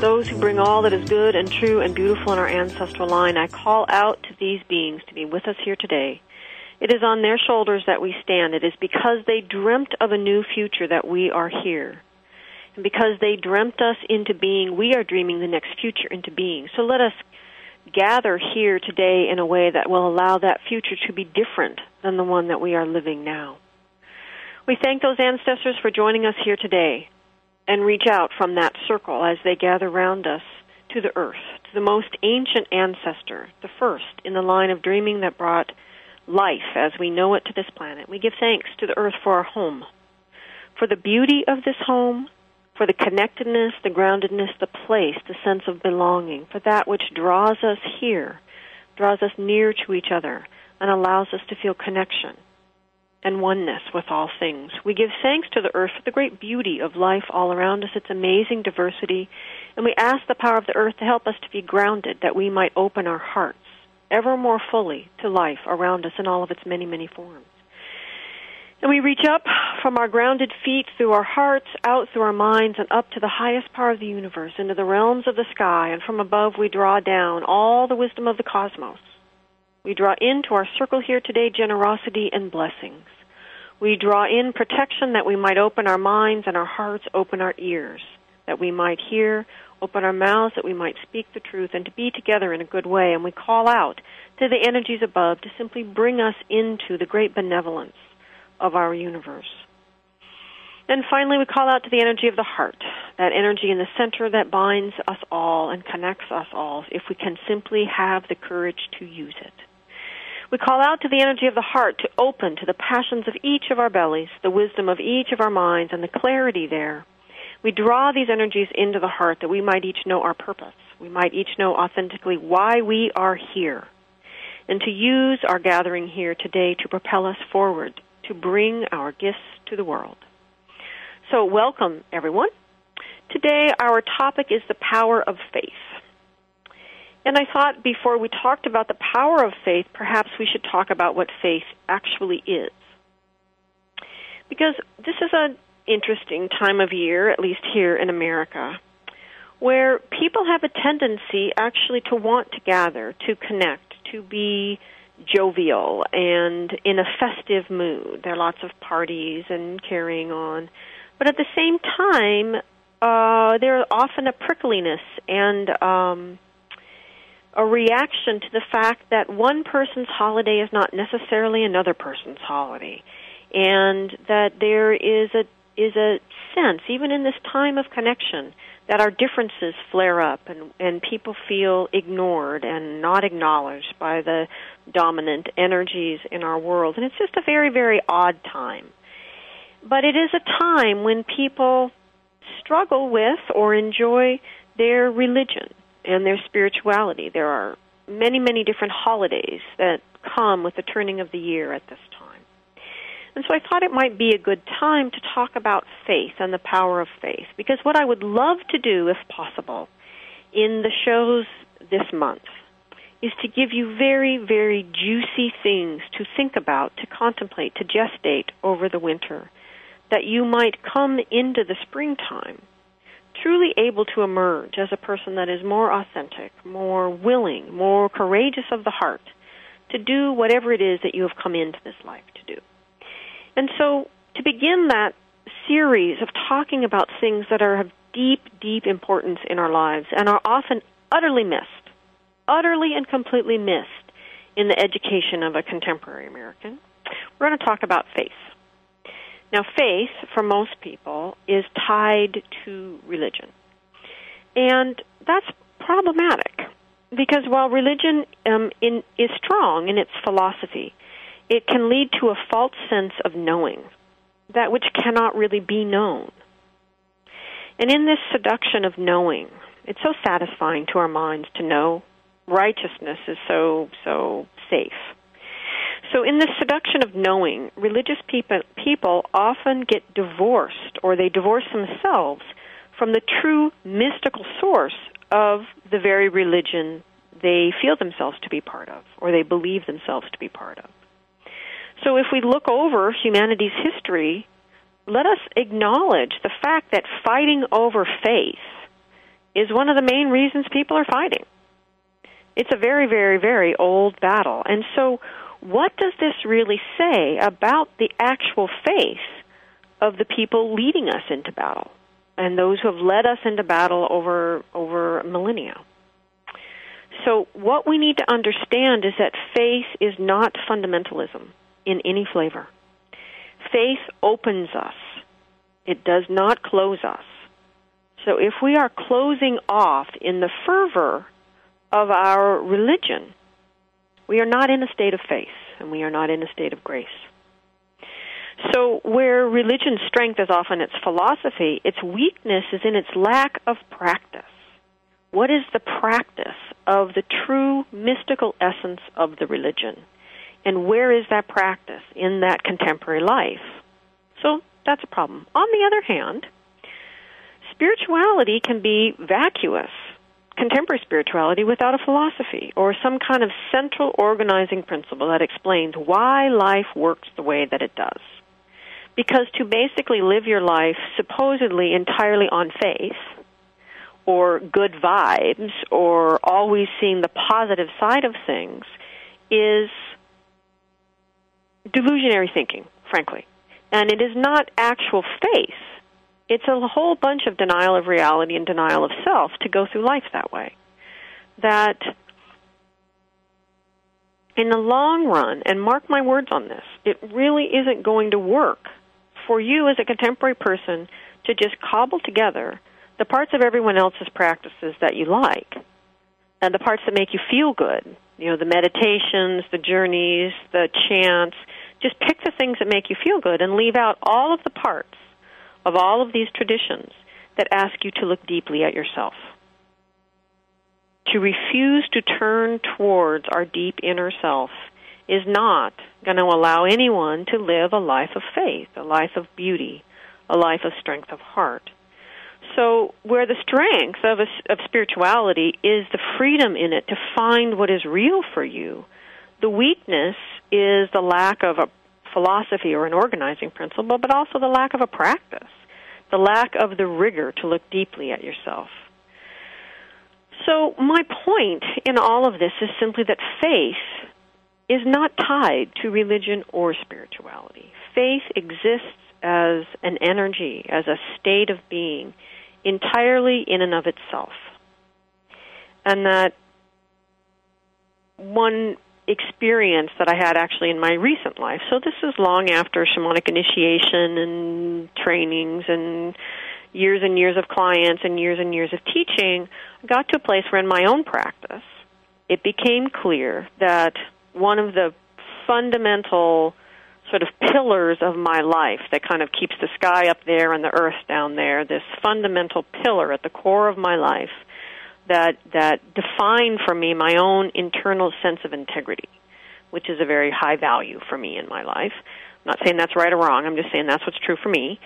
those who bring all that is good and true and beautiful in our ancestral line, I call out to these beings to be with us here today. It is on their shoulders that we stand. It is because they dreamt of a new future that we are here. And because they dreamt us into being, we are dreaming the next future into being. So let us gather here today in a way that will allow that future to be different than the one that we are living now. We thank those ancestors for joining us here today and reach out from that circle as they gather round us to the earth, to the most ancient ancestor, the first in the line of dreaming that brought life as we know it to this planet. We give thanks to the earth for our home, for the beauty of this home, for the connectedness, the groundedness, the place, the sense of belonging, for that which draws us here, draws us near to each other, and allows us to feel connection and oneness with all things. We give thanks to the earth for the great beauty of life all around us, its amazing diversity, and we ask the power of the earth to help us to be grounded, that we might open our hearts ever more fully to life around us in all of its many, many forms. And we reach up from our grounded feet through our hearts, out through our minds, and up to the highest part of the universe, into the realms of the sky, and from above we draw down all the wisdom of the cosmos we draw into our circle here today generosity and blessings. We draw in protection that we might open our minds and our hearts, open our ears, that we might hear, open our mouths, that we might speak the truth, and to be together in a good way. And we call out to the energies above to simply bring us into the great benevolence of our universe. And finally, we call out to the energy of the heart, that energy in the center that binds us all and connects us all, if we can simply have the courage to use it. We call out to the energy of the heart to open to the passions of each of our bellies, the wisdom of each of our minds, and the clarity there. We draw these energies into the heart that we might each know our purpose. We might each know authentically why we are here. And to use our gathering here today to propel us forward, to bring our gifts to the world. So, welcome, everyone. Today, our topic is the power of faith. And I thought before we talked about the power of faith, perhaps we should talk about what faith actually is. Because this is an interesting time of year, at least here in America, where people have a tendency actually to want to gather, to connect, to be jovial and in a festive mood. There are lots of parties and carrying on. But at the same time, uh, there's often a prickliness and um, a reaction to the fact that one person's holiday is not necessarily another person's holiday, and that there is a is a sense, even in this time of connection, that our differences flare up and, and people feel ignored and not acknowledged by the dominant energies in our world. And it's just a very, very odd time. But it is a time when people struggle with or enjoy their religion and their spirituality. There are many, many different holidays that come with the turning of the year at this time. And so I thought it might be a good time to talk about faith and the power of faith, because what I would love to do, if possible, in the shows this month is to give you very, very juicy things to think about, to contemplate, to gestate over the winter, that you might come into the springtime truly able to emerge as a person that is more authentic, more willing, more courageous of the heart to do whatever it is that you have come into this life to do. And so, to begin that series of talking about things that are of deep, deep importance in our lives and are often utterly missed, utterly and completely missed in the education of a contemporary American, we're going to talk about faith. Now, faith, for most people, is tied to religion. And that's problematic because while religion um, in, is strong in its philosophy, it can lead to a false sense of knowing, that which cannot really be known. And in this seduction of knowing, it's so satisfying to our minds to know righteousness is so, so safe. So, in the seduction of knowing, religious people, people often get divorced or they divorce themselves from the true mystical source of the very religion they feel themselves to be part of or they believe themselves to be part of. So, if we look over humanity's history, let us acknowledge the fact that fighting over faith is one of the main reasons people are fighting. It's a very, very, very old battle. And so, what does this really say about the actual faith of the people leading us into battle and those who have led us into battle over over millennia? So, what we need to understand is that faith is not fundamentalism in any flavor. Faith opens us, it does not close us. So, if we are closing off in the fervor of our religion, we are not in a state of faith, and we are not in a state of grace. So, where religion's strength is often its philosophy, its weakness is in its lack of practice. What is the practice of the true mystical essence of the religion? And where is that practice in that contemporary life? So, that's a problem. On the other hand, spirituality can be vacuous contemporary spirituality without a philosophy or some kind of central organizing principle that explains why life works the way that it does. Because to basically live your life supposedly entirely on faith, or good vibes, or always seeing the positive side of things, is delusionary thinking, frankly. And it is not actual faith it's a whole bunch of denial of reality and denial of self to go through life that way. That in the long run, and mark my words on this, it really isn't going to work for you as a contemporary person to just cobble together the parts of everyone else's practices that you like and the parts that make you feel good. You know, the meditations, the journeys, the chants. Just pick the things that make you feel good and leave out all of the parts of all of these traditions that ask you to look deeply at yourself. To refuse to turn towards our deep inner self is not going to allow anyone to live a life of faith, a life of beauty, a life of strength of heart. So, where the strength of, a, of spirituality is the freedom in it to find what is real for you, the weakness is the lack of a philosophy or an organizing principle, but also the lack of a practice, the lack of the rigor to look deeply at yourself. So, my point in all of this is simply that faith is not tied to religion or spirituality. Faith exists as an energy, as a state of being, entirely in and of itself. And that one experience that I had actually in my recent life. So this is long after shamanic initiation and trainings and years and years of clients and years and years of teaching. I got to a place where in my own practice, it became clear that one of the fundamental sort of pillars of my life that kind of keeps the sky up there and the earth down there, this fundamental pillar at the core of my life that that define for me my own internal sense of integrity, which is a very high value for me in my life. I'm not saying that's right or wrong. I'm just saying that's what's true for me.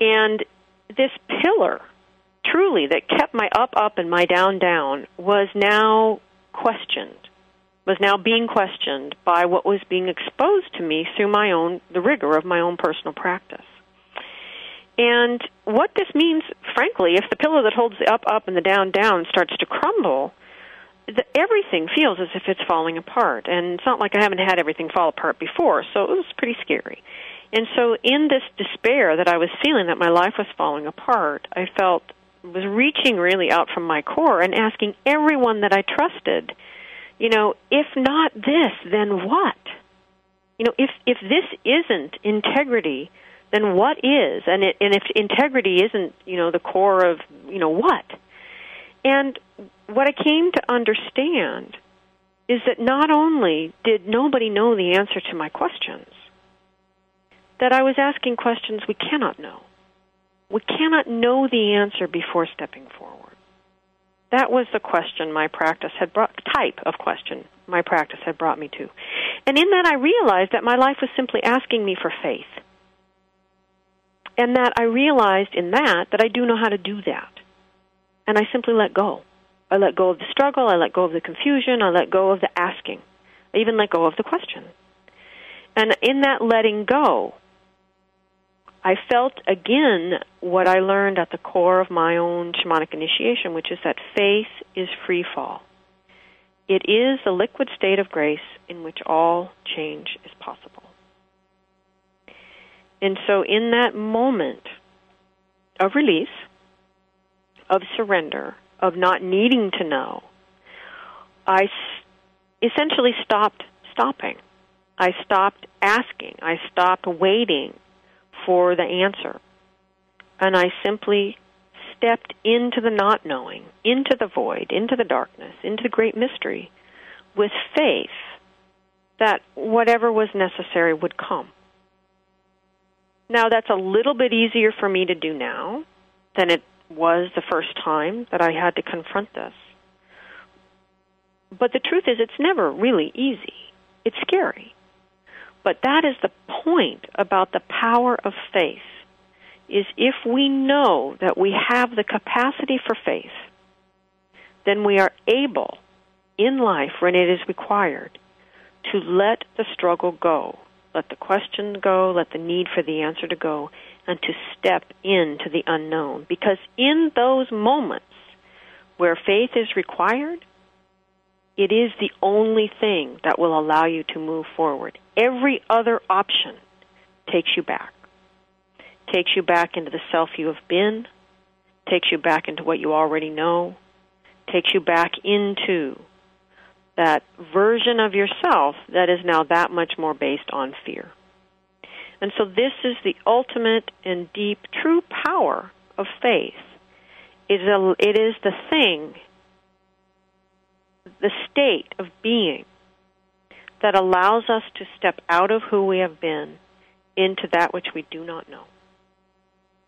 And this pillar, truly, that kept my up up and my down down, was now questioned. Was now being questioned by what was being exposed to me through my own the rigor of my own personal practice. And what this means, frankly, if the pillow that holds the up up and the down down starts to crumble, the, everything feels as if it's falling apart. And it's not like I haven't had everything fall apart before, so it was pretty scary. And so, in this despair that I was feeling that my life was falling apart, I felt was reaching really out from my core and asking everyone that I trusted, you know, if not this, then what? You know, if if this isn't integrity, then what is? And it, and if integrity isn't, you know, the core of, you know, what? And what I came to understand is that not only did nobody know the answer to my questions, that I was asking questions we cannot know. We cannot know the answer before stepping forward. That was the question my practice had brought, type of question my practice had brought me to. And in that I realized that my life was simply asking me for faith. And that I realized in that that I do know how to do that. And I simply let go. I let go of the struggle, I let go of the confusion, I let go of the asking. I even let go of the question. And in that letting go, I felt again what I learned at the core of my own shamanic initiation, which is that faith is free fall. It is the liquid state of grace in which all change is possible. And so, in that moment of release, of surrender, of not needing to know, I essentially stopped stopping. I stopped asking. I stopped waiting for the answer. And I simply stepped into the not knowing, into the void, into the darkness, into the great mystery with faith that whatever was necessary would come. Now, that's a little bit easier for me to do now than it was the first time that I had to confront this. But the truth is, it's never really easy. It's scary. But that is the point about the power of faith is if we know that we have the capacity for faith, then we are able in life when it is required to let the struggle go, let the question go, let the need for the answer to go, and to step into the unknown. Because in those moments where faith is required, it is the only thing that will allow you to move forward. Every other option takes you back. Takes you back into the self you have been, takes you back into what you already know, takes you back into that version of yourself that is now that much more based on fear. And so this is the ultimate and deep true power of faith. It is, a, it is the thing the state of being that allows us to step out of who we have been into that which we do not know.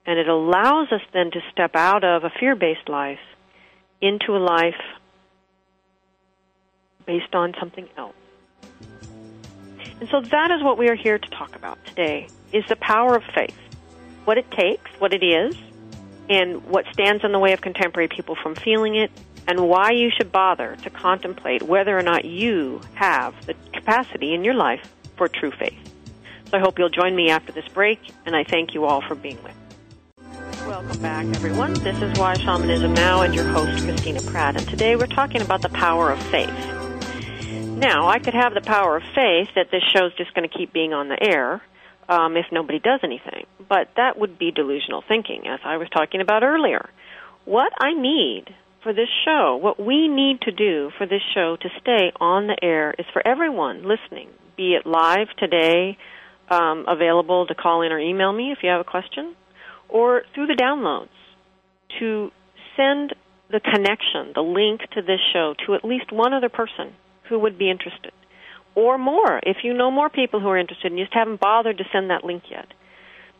And it allows us then to step out of a fear based life into a life based on something else. And so that is what we are here to talk about today is the power of faith. What it takes, what it is, and what stands in the way of contemporary people from feeling it and why you should bother to contemplate whether or not you have the capacity in your life for true faith. So I hope you'll join me after this break, and I thank you all for being with. Welcome back, everyone. This is Why Shamanism Now, and your host, Christina Pratt. And today we're talking about the power of faith. Now, I could have the power of faith that this show's just going to keep being on the air um, if nobody does anything, but that would be delusional thinking, as I was talking about earlier. What I need for this show, what we need to do for this show to stay on the air is for everyone listening, be it live today, um, available to call in or email me if you have a question, or through the downloads, to send the connection, the link to this show to at least one other person who would be interested. Or more, if you know more people who are interested and you just haven't bothered to send that link yet.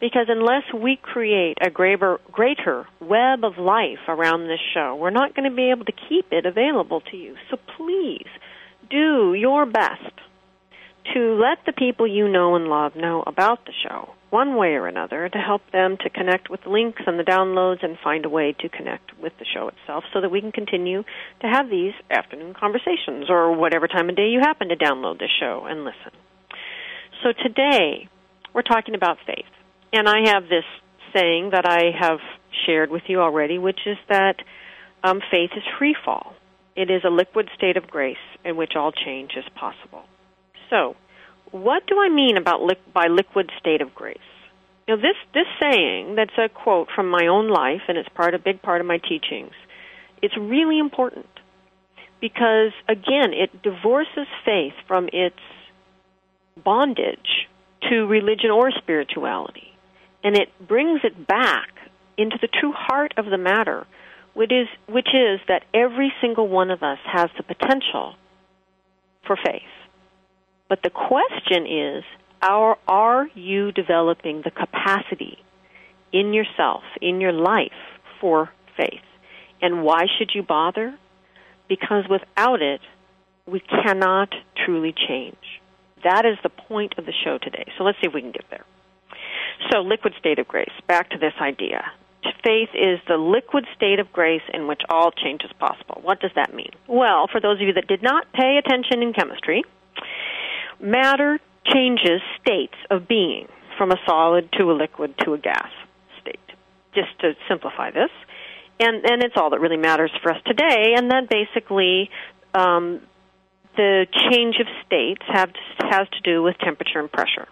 Because unless we create a greater, greater web of life around this show, we're not going to be able to keep it available to you. So please do your best to let the people you know and love know about the show, one way or another, to help them to connect with the links and the downloads and find a way to connect with the show itself so that we can continue to have these afternoon conversations or whatever time of day you happen to download the show and listen. So today, we're talking about faith. And I have this saying that I have shared with you already, which is that um, faith is free fall. It is a liquid state of grace in which all change is possible. So, what do I mean about li- by liquid state of grace? Know, this this saying that's a quote from my own life, and it's part a big part of my teachings. It's really important because again, it divorces faith from its bondage to religion or spirituality and it brings it back into the true heart of the matter, which is, which is that every single one of us has the potential for faith. But the question is, are, are you developing the capacity in yourself, in your life, for faith? And why should you bother? Because without it, we cannot truly change. That is the point of the show today. So let's see if we can get there. So, liquid state of grace. Back to this idea. Faith is the liquid state of grace in which all change is possible. What does that mean? Well, for those of you that did not pay attention in chemistry, matter changes states of being from a solid to a liquid to a gas state. Just to simplify this. And, and it's all that really matters for us today, and then basically um, the change of states have, has to do with temperature and pressure.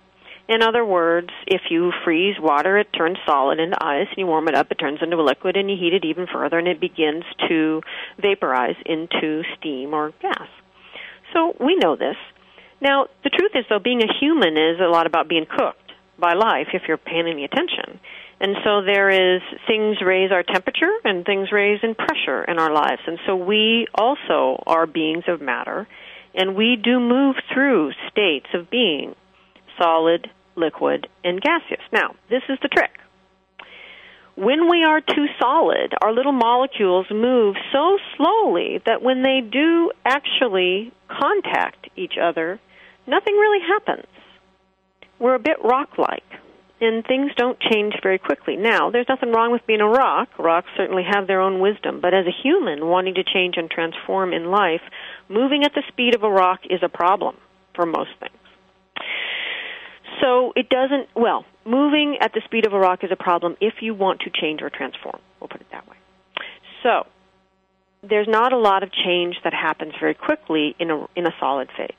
In other words, if you freeze water, it turns solid into ice, and you warm it up, it turns into a liquid, and you heat it even further, and it begins to vaporize into steam or gas. So we know this. Now, the truth is, though, being a human is a lot about being cooked by life if you're paying any attention. And so there is things raise our temperature and things raise in pressure in our lives. And so we also are beings of matter and we do move through states of being solid, liquid, and gaseous. Now, this is the trick. When we are too solid, our little molecules move so slowly that when they do actually contact each other, nothing really happens. We're a bit rock like, and things don't change very quickly. Now, there's nothing wrong with being a rock. Rocks certainly have their own wisdom, but as a human wanting to change and transform in life, moving at the speed of a rock is a problem for most things. So it doesn't, well, moving at the speed of a rock is a problem if you want to change or transform. We'll put it that way. So there's not a lot of change that happens very quickly in a, in a solid phase.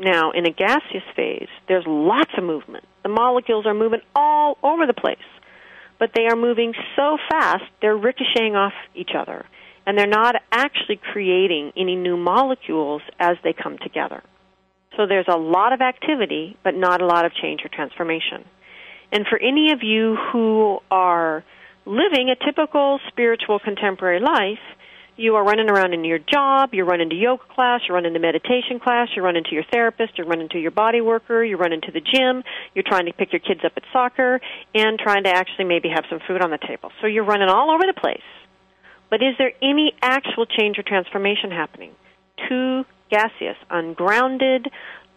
Now, in a gaseous phase, there's lots of movement. The molecules are moving all over the place, but they are moving so fast, they're ricocheting off each other and they're not actually creating any new molecules as they come together. So there's a lot of activity, but not a lot of change or transformation. And for any of you who are living a typical spiritual contemporary life, you are running around in your job, you're running to yoga class, you're running to meditation class, you're running to your therapist, you're running to your body worker, you're running to the gym, you're trying to pick your kids up at soccer, and trying to actually maybe have some food on the table. So you're running all over the place. But is there any actual change or transformation happening? Too gaseous, ungrounded,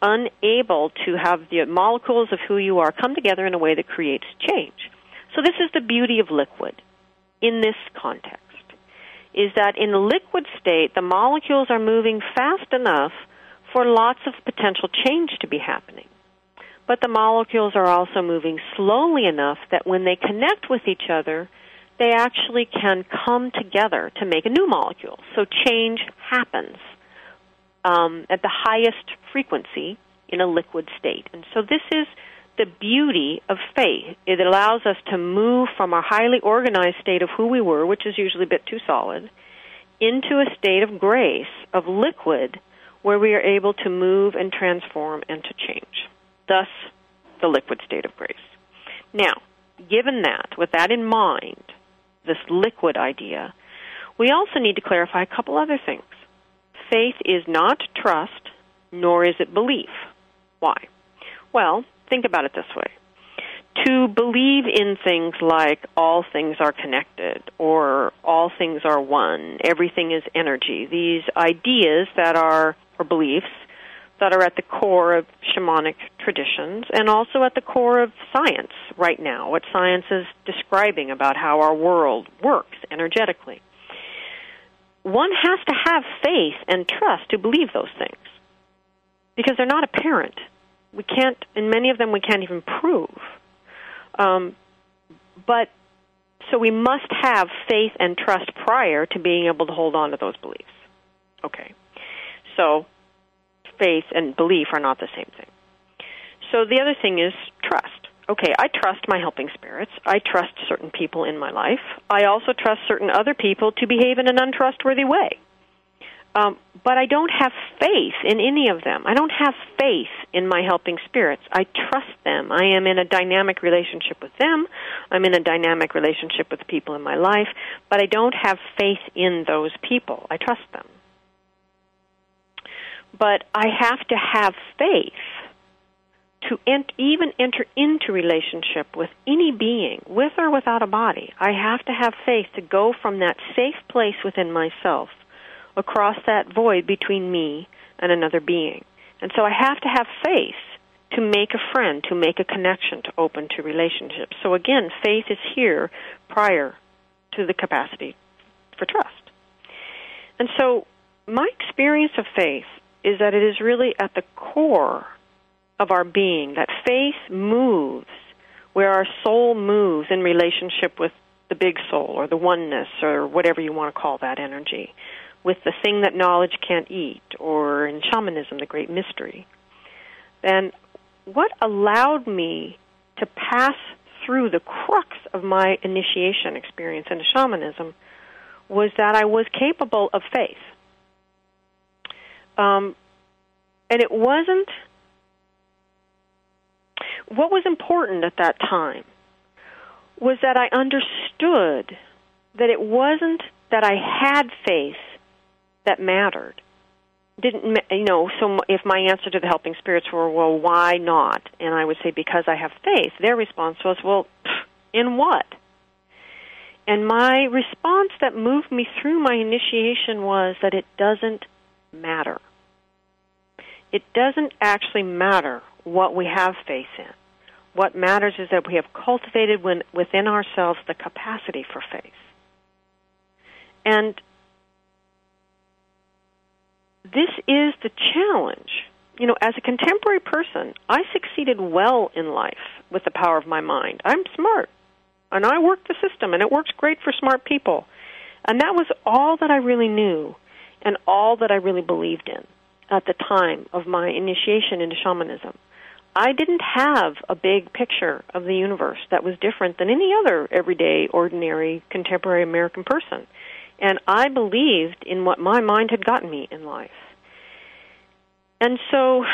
unable to have the molecules of who you are come together in a way that creates change. So this is the beauty of liquid in this context. Is that in the liquid state, the molecules are moving fast enough for lots of potential change to be happening. But the molecules are also moving slowly enough that when they connect with each other, they actually can come together to make a new molecule. So change happens um, at the highest frequency in a liquid state. And so this is the beauty of faith. It allows us to move from our highly organized state of who we were, which is usually a bit too solid, into a state of grace, of liquid, where we are able to move and transform and to change. Thus, the liquid state of grace. Now, given that, with that in mind, this liquid idea, we also need to clarify a couple other things. Faith is not trust, nor is it belief. Why? Well, think about it this way. To believe in things like all things are connected or all things are one, everything is energy, these ideas that are, or beliefs, that are at the core of shamanic traditions and also at the core of science right now, what science is describing about how our world works energetically. One has to have faith and trust to believe those things because they're not apparent. We can't, in many of them, we can't even prove. Um, but so we must have faith and trust prior to being able to hold on to those beliefs. Okay. So faith and belief are not the same thing. So the other thing is trust. Okay, I trust my helping spirits. I trust certain people in my life. I also trust certain other people to behave in an untrustworthy way. Um, but I don't have faith in any of them. I don't have faith in my helping spirits. I trust them. I am in a dynamic relationship with them. I'm in a dynamic relationship with people in my life, but I don't have faith in those people. I trust them. But I have to have faith to ent- even enter into relationship with any being, with or without a body. I have to have faith to go from that safe place within myself across that void between me and another being. And so I have to have faith to make a friend, to make a connection, to open to relationships. So again, faith is here prior to the capacity for trust. And so my experience of faith is that it is really at the core of our being, that faith moves where our soul moves in relationship with the big soul or the oneness or whatever you want to call that energy with the thing that knowledge can't eat, or in shamanism, the great mystery, then what allowed me to pass through the crux of my initiation experience into shamanism was that I was capable of faith. Um, and it wasn't. What was important at that time was that I understood that it wasn't that I had faith that mattered. Didn't you know? So if my answer to the helping spirits were, "Well, why not?" and I would say, "Because I have faith," their response was, "Well, in what?" And my response that moved me through my initiation was that it doesn't matter. It doesn't actually matter what we have faith in. What matters is that we have cultivated within ourselves the capacity for faith. And this is the challenge. You know, as a contemporary person, I succeeded well in life with the power of my mind. I'm smart, and I work the system, and it works great for smart people. And that was all that I really knew and all that I really believed in at the time of my initiation into shamanism. I didn't have a big picture of the universe that was different than any other everyday, ordinary, contemporary American person. And I believed in what my mind had gotten me in life. And so,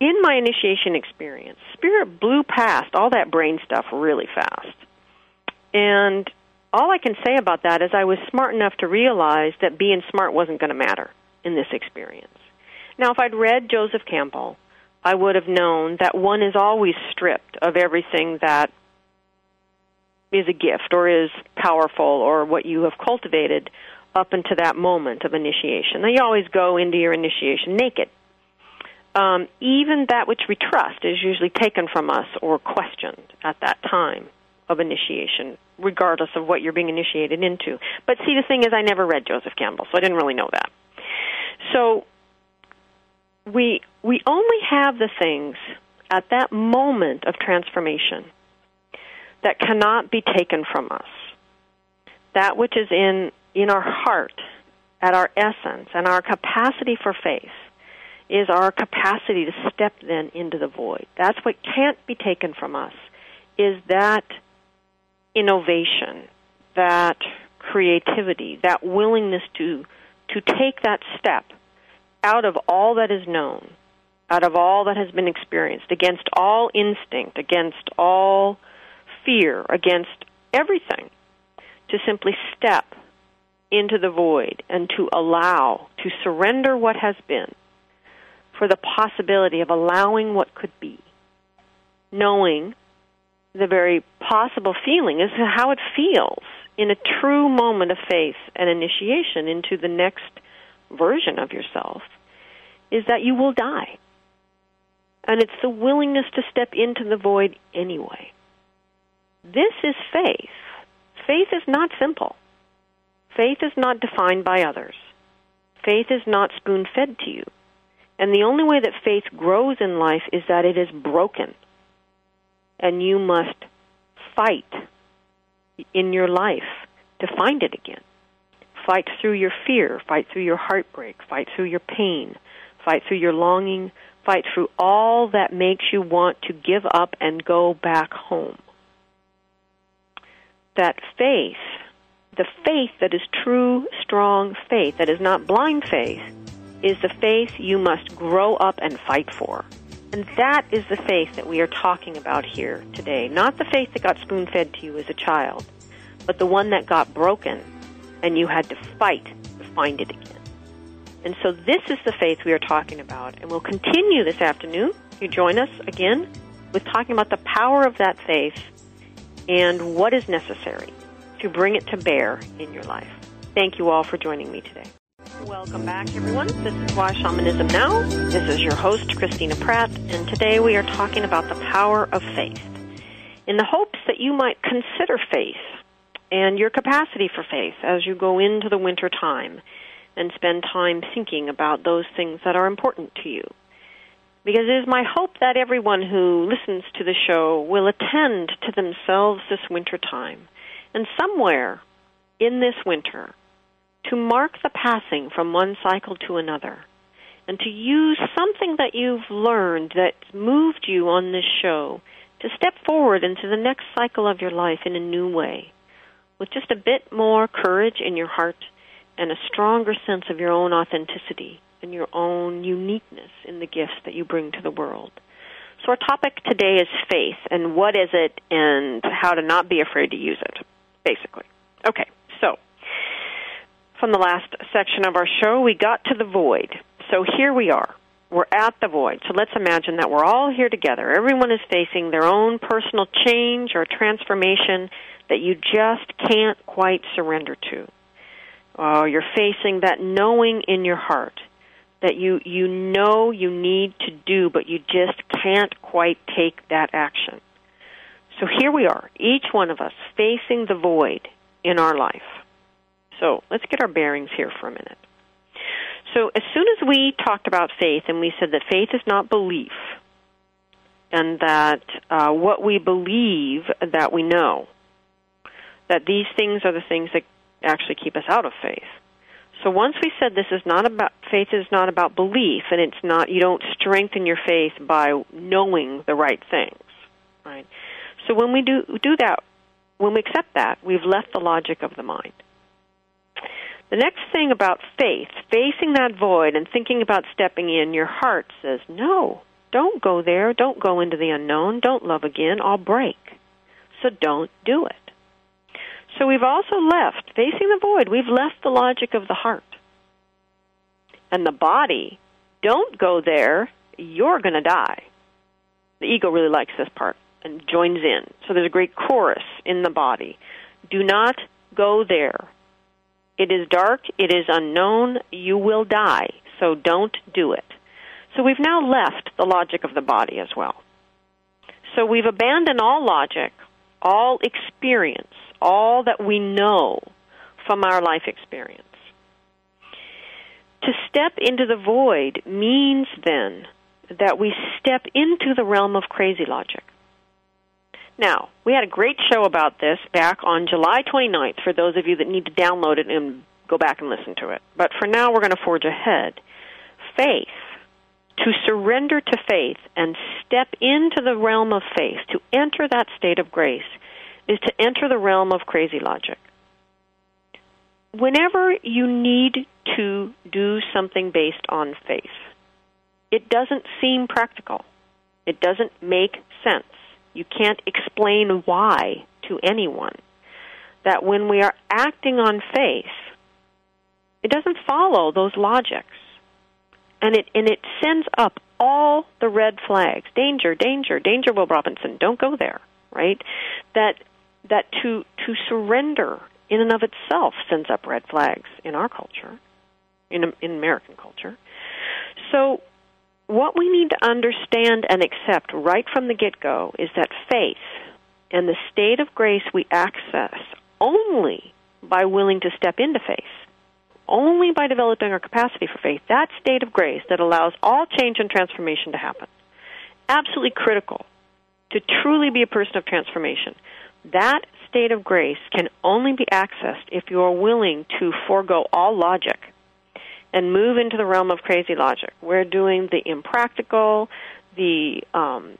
in my initiation experience, Spirit blew past all that brain stuff really fast. And all I can say about that is I was smart enough to realize that being smart wasn't going to matter in this experience. Now, if I'd read Joseph Campbell, I would have known that one is always stripped of everything that is a gift or is powerful or what you have cultivated up into that moment of initiation. Now, you always go into your initiation naked. Um, even that which we trust is usually taken from us or questioned at that time of initiation, regardless of what you're being initiated into. But see, the thing is, I never read Joseph Campbell, so I didn't really know that. So we we only have the things at that moment of transformation that cannot be taken from us. That which is in, in our heart, at our essence, and our capacity for faith is our capacity to step then into the void. That's what can't be taken from us, is that innovation, that creativity, that willingness to, to take that step out of all that is known, out of all that has been experienced, against all instinct, against all fear, against everything, to simply step into the void and to allow, to surrender what has been for the possibility of allowing what could be. Knowing the very possible feeling is how it feels in a true moment of faith and initiation into the next version of yourself is that you will die. And it's the willingness to step into the void anyway. This is faith. Faith is not simple. Faith is not defined by others. Faith is not spoon fed to you. And the only way that faith grows in life is that it is broken. And you must fight in your life to find it again. Fight through your fear, fight through your heartbreak, fight through your pain, fight through your longing, fight through all that makes you want to give up and go back home that faith the faith that is true, strong faith, that is not blind faith, is the faith you must grow up and fight for. And that is the faith that we are talking about here today. Not the faith that got spoon fed to you as a child, but the one that got broken and you had to fight to find it again. And so this is the faith we are talking about. And we'll continue this afternoon. You join us again with talking about the power of that faith and what is necessary to bring it to bear in your life. Thank you all for joining me today. Welcome back, everyone. This is Why Shamanism Now. This is your host, Christina Pratt, and today we are talking about the power of faith in the hopes that you might consider faith and your capacity for faith as you go into the winter time and spend time thinking about those things that are important to you. Because it is my hope that everyone who listens to the show will attend to themselves this winter time. And somewhere in this winter to mark the passing from one cycle to another. And to use something that you've learned that moved you on this show to step forward into the next cycle of your life in a new way. With just a bit more courage in your heart and a stronger sense of your own authenticity and your own uniqueness in the gifts that you bring to the world. So our topic today is faith and what is it and how to not be afraid to use it basically. Okay, so from the last section of our show, we got to the void. So here we are. We're at the void. So let's imagine that we're all here together. Everyone is facing their own personal change or transformation that you just can't quite surrender to. Uh, you're facing that knowing in your heart that you you know you need to do, but you just can't quite take that action. So here we are, each one of us facing the void in our life. So let's get our bearings here for a minute. So as soon as we talked about faith and we said that faith is not belief, and that uh, what we believe that we know, that these things are the things that actually keep us out of faith. So once we said this is not about faith is not about belief and it's not you don't strengthen your faith by knowing the right things, right? So when we do do that, when we accept that, we've left the logic of the mind. The next thing about faith, facing that void and thinking about stepping in, your heart says, "No, don't go there. Don't go into the unknown. Don't love again. I'll break." So don't do it. So we've also left, facing the void, we've left the logic of the heart. And the body, don't go there, you're going to die. The ego really likes this part and joins in. So there's a great chorus in the body. Do not go there. It is dark, it is unknown, you will die, so don't do it. So we've now left the logic of the body as well. So we've abandoned all logic, all experience, all that we know from our life experience. To step into the void means then that we step into the realm of crazy logic. Now, we had a great show about this back on July 29th for those of you that need to download it and go back and listen to it. But for now, we're going to forge ahead. Faith, to surrender to faith and step into the realm of faith, to enter that state of grace, is to enter the realm of crazy logic. Whenever you need to do something based on faith, it doesn't seem practical. It doesn't make sense you can't explain why to anyone. That when we are acting on faith, it doesn't follow those logics. And it and it sends up all the red flags. Danger, danger, danger, Will Robinson, don't go there. Right? That that to to surrender in and of itself sends up red flags in our culture, in in American culture. So what we need to understand and accept right from the get go is that faith and the state of grace we access only by willing to step into faith, only by developing our capacity for faith, that state of grace that allows all change and transformation to happen. Absolutely critical to truly be a person of transformation. That state of grace can only be accessed if you are willing to forego all logic and move into the realm of crazy logic. We're doing the impractical, the um,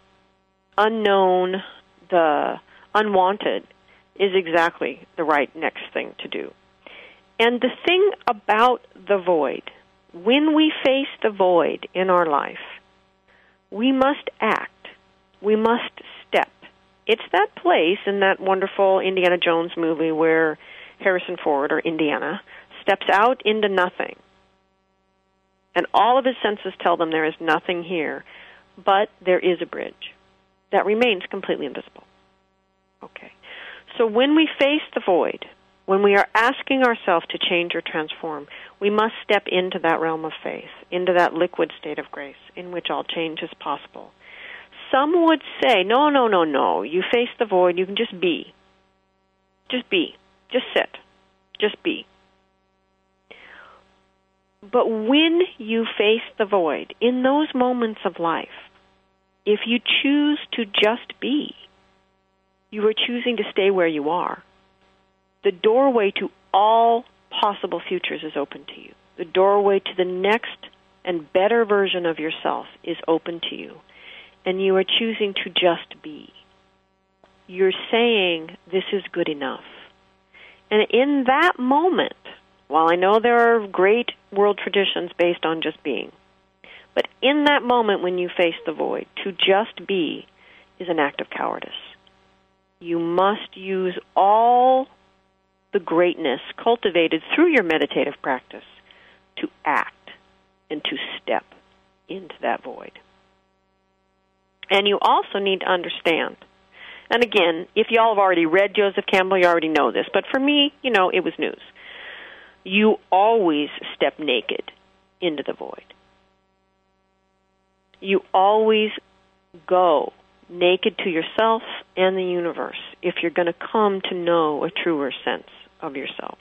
unknown, the unwanted, is exactly the right next thing to do. And the thing about the void, when we face the void in our life, we must act. We must. It's that place in that wonderful Indiana Jones movie where Harrison Ford, or Indiana, steps out into nothing. And all of his senses tell them there is nothing here, but there is a bridge that remains completely invisible. Okay. So when we face the void, when we are asking ourselves to change or transform, we must step into that realm of faith, into that liquid state of grace in which all change is possible. Some would say, no, no, no, no. You face the void, you can just be. Just be. Just sit. Just be. But when you face the void, in those moments of life, if you choose to just be, you are choosing to stay where you are. The doorway to all possible futures is open to you. The doorway to the next and better version of yourself is open to you. And you are choosing to just be. You're saying, This is good enough. And in that moment, while I know there are great world traditions based on just being, but in that moment when you face the void, to just be is an act of cowardice. You must use all the greatness cultivated through your meditative practice to act and to step into that void. And you also need to understand, and again, if y'all have already read Joseph Campbell, you already know this, but for me, you know, it was news. You always step naked into the void. You always go naked to yourself and the universe if you're going to come to know a truer sense of yourself.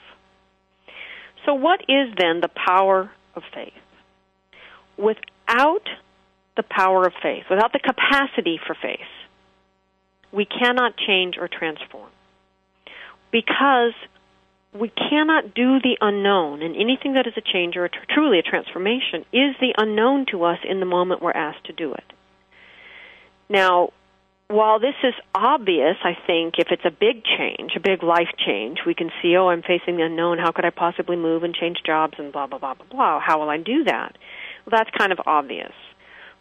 So, what is then the power of faith? Without the power of faith, without the capacity for faith, we cannot change or transform. Because we cannot do the unknown, and anything that is a change or a tr- truly a transformation is the unknown to us in the moment we're asked to do it. Now, while this is obvious, I think if it's a big change, a big life change, we can see, oh, I'm facing the unknown. How could I possibly move and change jobs and blah, blah, blah, blah, blah. How will I do that? Well, that's kind of obvious.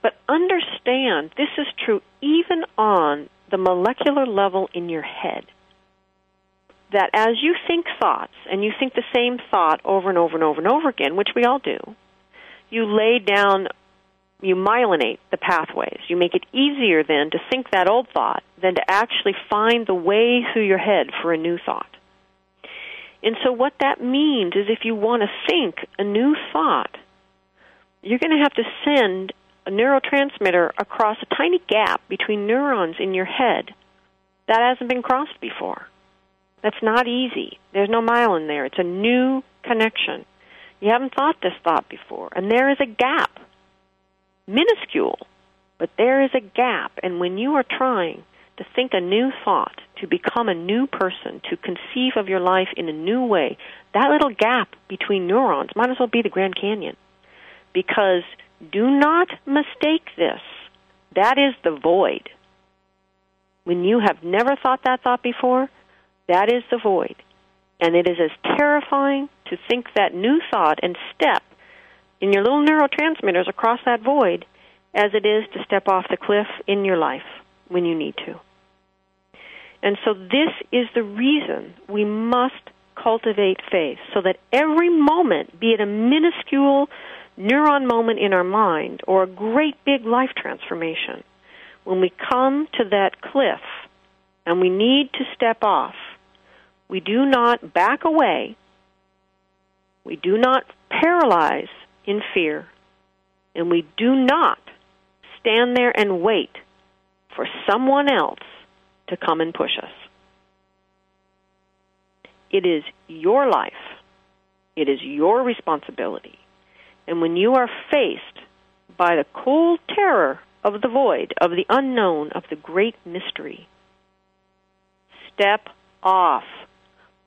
But understand this is true even on the molecular level in your head that as you think thoughts and you think the same thought over and over and over and over again, which we all do, you lay down, you myelinate the pathways. You make it easier then to think that old thought than to actually find the way through your head for a new thought. And so what that means is if you want to think a new thought, you're going to have to send a neurotransmitter across a tiny gap between neurons in your head that hasn't been crossed before. That's not easy. There's no myelin there. It's a new connection. You haven't thought this thought before. And there is a gap. Minuscule, but there is a gap. And when you are trying to think a new thought, to become a new person, to conceive of your life in a new way, that little gap between neurons might as well be the Grand Canyon. Because do not mistake this. That is the void. When you have never thought that thought before, that is the void. And it is as terrifying to think that new thought and step in your little neurotransmitters across that void as it is to step off the cliff in your life when you need to. And so this is the reason we must cultivate faith so that every moment, be it a minuscule neuron moment in our mind or a great big life transformation, when we come to that cliff and we need to step off, we do not back away. We do not paralyze in fear. And we do not stand there and wait for someone else to come and push us. It is your life. It is your responsibility. And when you are faced by the cold terror of the void, of the unknown, of the great mystery, step off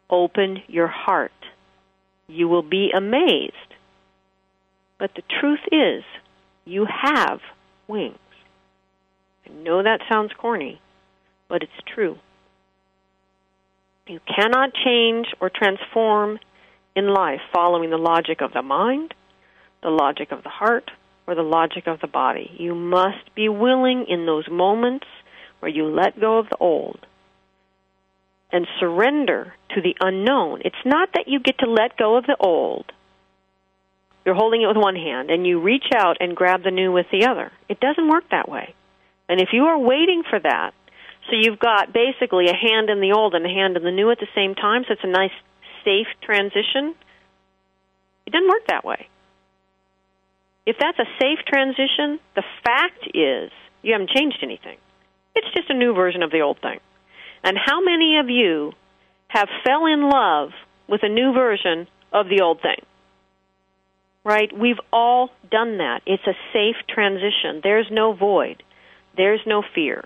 Open your heart. You will be amazed. But the truth is, you have wings. I know that sounds corny, but it's true. You cannot change or transform in life following the logic of the mind, the logic of the heart, or the logic of the body. You must be willing in those moments where you let go of the old and surrender to the unknown. It's not that you get to let go of the old. You're holding it with one hand and you reach out and grab the new with the other. It doesn't work that way. And if you are waiting for that, so you've got basically a hand in the old and a hand in the new at the same time, so it's a nice, safe transition. It doesn't work that way. If that's a safe transition, the fact is you haven't changed anything. It's just a new version of the old thing. And how many of you have fell in love with a new version of the old thing? Right? We've all done that. It's a safe transition. There's no void. There's no fear.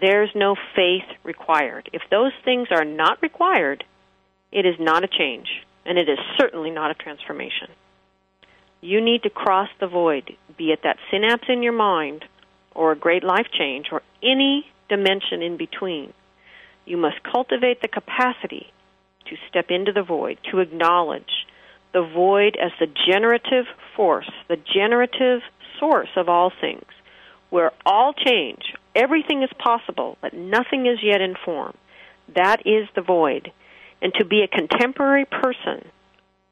There's no faith required. If those things are not required, it is not a change, and it is certainly not a transformation. You need to cross the void, be it that synapse in your mind, or a great life change, or any dimension in between. You must cultivate the capacity to step into the void, to acknowledge the void as the generative force, the generative source of all things, where all change, everything is possible, but nothing is yet in form. That is the void. And to be a contemporary person,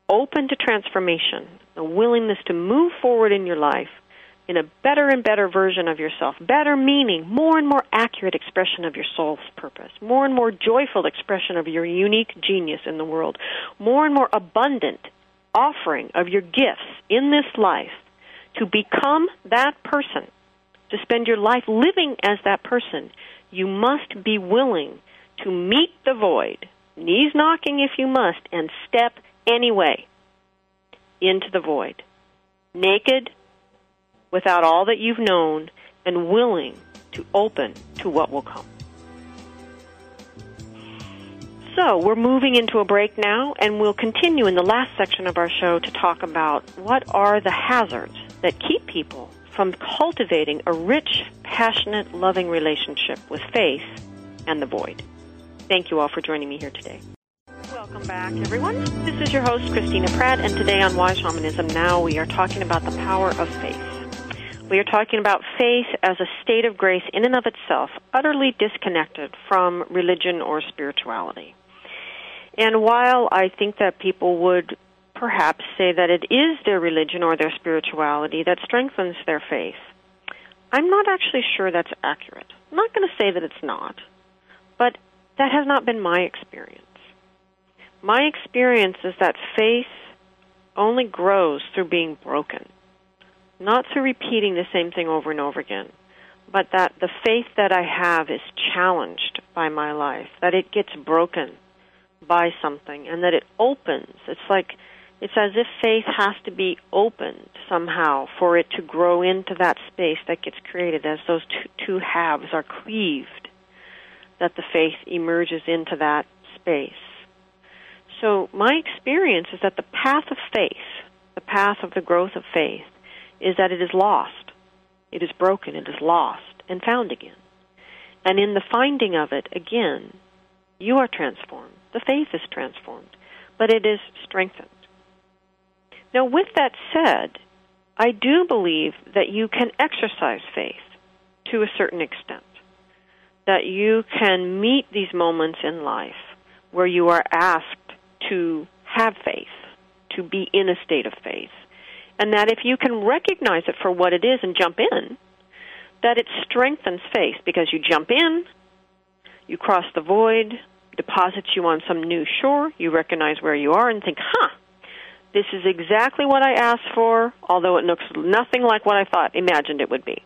open to transformation, a willingness to move forward in your life in a better and better version of yourself, better meaning, more and more accurate expression of your soul's purpose, more and more joyful expression of your unique genius in the world, more and more abundant offering of your gifts in this life to become that person, to spend your life living as that person, you must be willing to meet the void, knees knocking if you must, and step anyway into the void. Naked, without all that you've known, and willing to open to what will come. So, we're moving into a break now, and we'll continue in the last section of our show to talk about what are the hazards that keep people from cultivating a rich, passionate, loving relationship with faith and the void. Thank you all for joining me here today. Welcome back, everyone. This is your host, Christina Pratt, and today on Why Shamanism Now, we are talking about the power of faith. We are talking about faith as a state of grace in and of itself, utterly disconnected from religion or spirituality. And while I think that people would perhaps say that it is their religion or their spirituality that strengthens their faith, I'm not actually sure that's accurate. I'm not going to say that it's not, but that has not been my experience. My experience is that faith only grows through being broken not through repeating the same thing over and over again, but that the faith that I have is challenged by my life, that it gets broken by something, and that it opens. It's like it's as if faith has to be opened somehow for it to grow into that space that gets created as those two, two halves are cleaved, that the faith emerges into that space. So, my experience is that the path of faith, the path of the growth of faith, is that it is lost. It is broken, it is lost, and found again. And in the finding of it again, you are transformed. The faith is transformed, but it is strengthened. Now, with that said, I do believe that you can exercise faith to a certain extent. That you can meet these moments in life where you are asked to have faith, to be in a state of faith, and that if you can recognize it for what it is and jump in, that it strengthens faith because you jump in, you cross the void, deposits you on some new shore, you recognize where you are and think, huh, this is exactly what I asked for, although it looks nothing like what I thought, imagined it would be.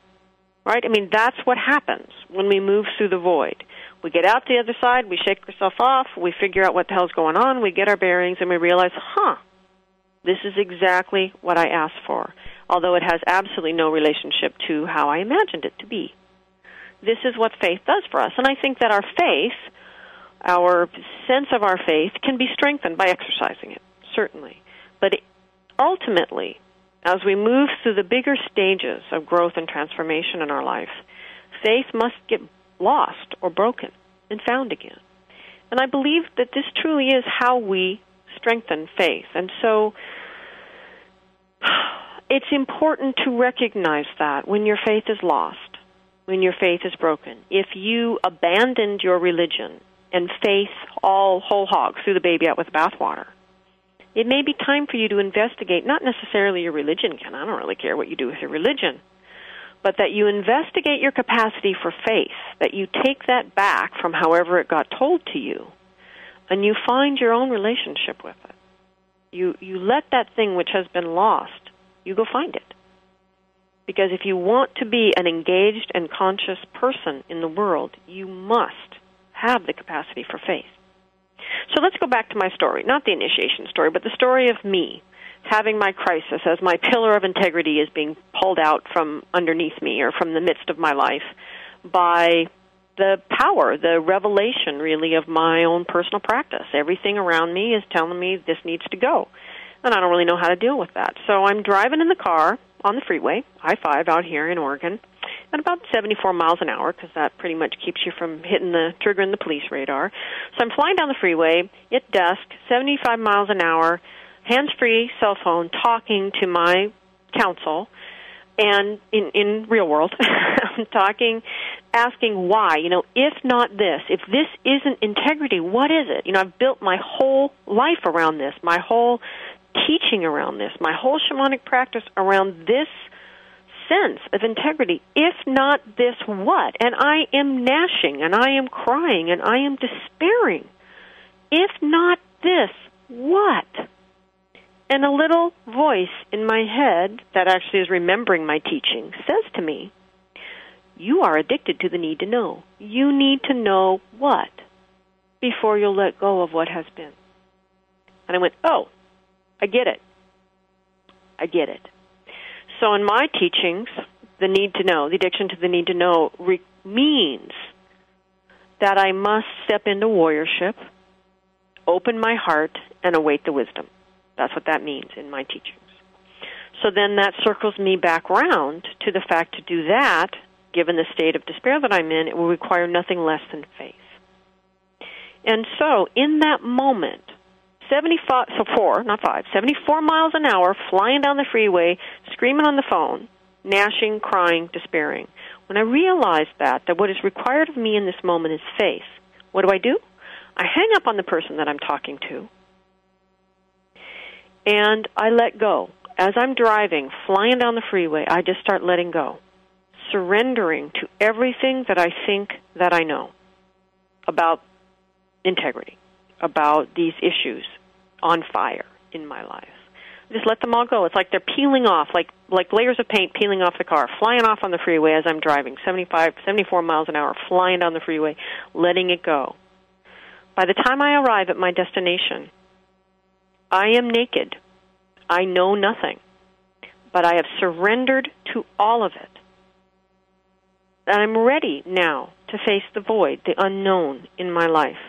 Right? I mean, that's what happens when we move through the void. We get out the other side, we shake ourselves off, we figure out what the hell's going on, we get our bearings, and we realize, huh, this is exactly what I asked for, although it has absolutely no relationship to how I imagined it to be. This is what faith does for us. And I think that our faith, our sense of our faith, can be strengthened by exercising it, certainly. But ultimately, as we move through the bigger stages of growth and transformation in our life, faith must get lost or broken and found again. And I believe that this truly is how we strengthen faith. And so it's important to recognize that when your faith is lost, when your faith is broken. If you abandoned your religion and faith all whole hog, threw the baby out with the bathwater, it may be time for you to investigate not necessarily your religion again. I don't really care what you do with your religion. But that you investigate your capacity for faith, that you take that back from however it got told to you, and you find your own relationship with it. You you let that thing which has been lost, you go find it. Because if you want to be an engaged and conscious person in the world, you must have the capacity for faith. So let's go back to my story, not the initiation story, but the story of me having my crisis as my pillar of integrity is being pulled out from underneath me or from the midst of my life by the power, the revelation really of my own personal practice. Everything around me is telling me this needs to go. And I don't really know how to deal with that. So I'm driving in the car on the freeway, I 5 out here in Oregon, at about 74 miles an hour because that pretty much keeps you from hitting the trigger in the police radar. So I'm flying down the freeway at dusk, 75 miles an hour, hands free cell phone, talking to my counsel and in in real world I'm talking asking why you know if not this if this isn't integrity what is it you know I've built my whole life around this my whole teaching around this my whole shamanic practice around this sense of integrity. If not this, what? And I am gnashing and I am crying and I am despairing. If not this, what? And a little voice in my head that actually is remembering my teaching says to me, You are addicted to the need to know. You need to know what before you'll let go of what has been. And I went, Oh, I get it. I get it. So in my teachings, the need to know, the addiction to the need to know, re- means that I must step into warriorship, open my heart, and await the wisdom. That's what that means in my teachings. So then that circles me back round to the fact to do that, given the state of despair that I'm in, it will require nothing less than faith. And so in that moment, 75, so four, not five, 74 miles an hour, flying down the freeway, screaming on the phone, gnashing, crying, despairing. When I realize that, that what is required of me in this moment is faith, what do I do? I hang up on the person that I'm talking to, and I let go. As I'm driving, flying down the freeway, I just start letting go, surrendering to everything that I think that I know about integrity, about these issues, on fire in my life. Just let them all go. It's like they're peeling off, like like layers of paint peeling off the car, flying off on the freeway as I'm driving, 75, 74 miles an hour, flying down the freeway, letting it go. By the time I arrive at my destination, I am naked. I know nothing. But I have surrendered to all of it. And I'm ready now to face the void, the unknown in my life.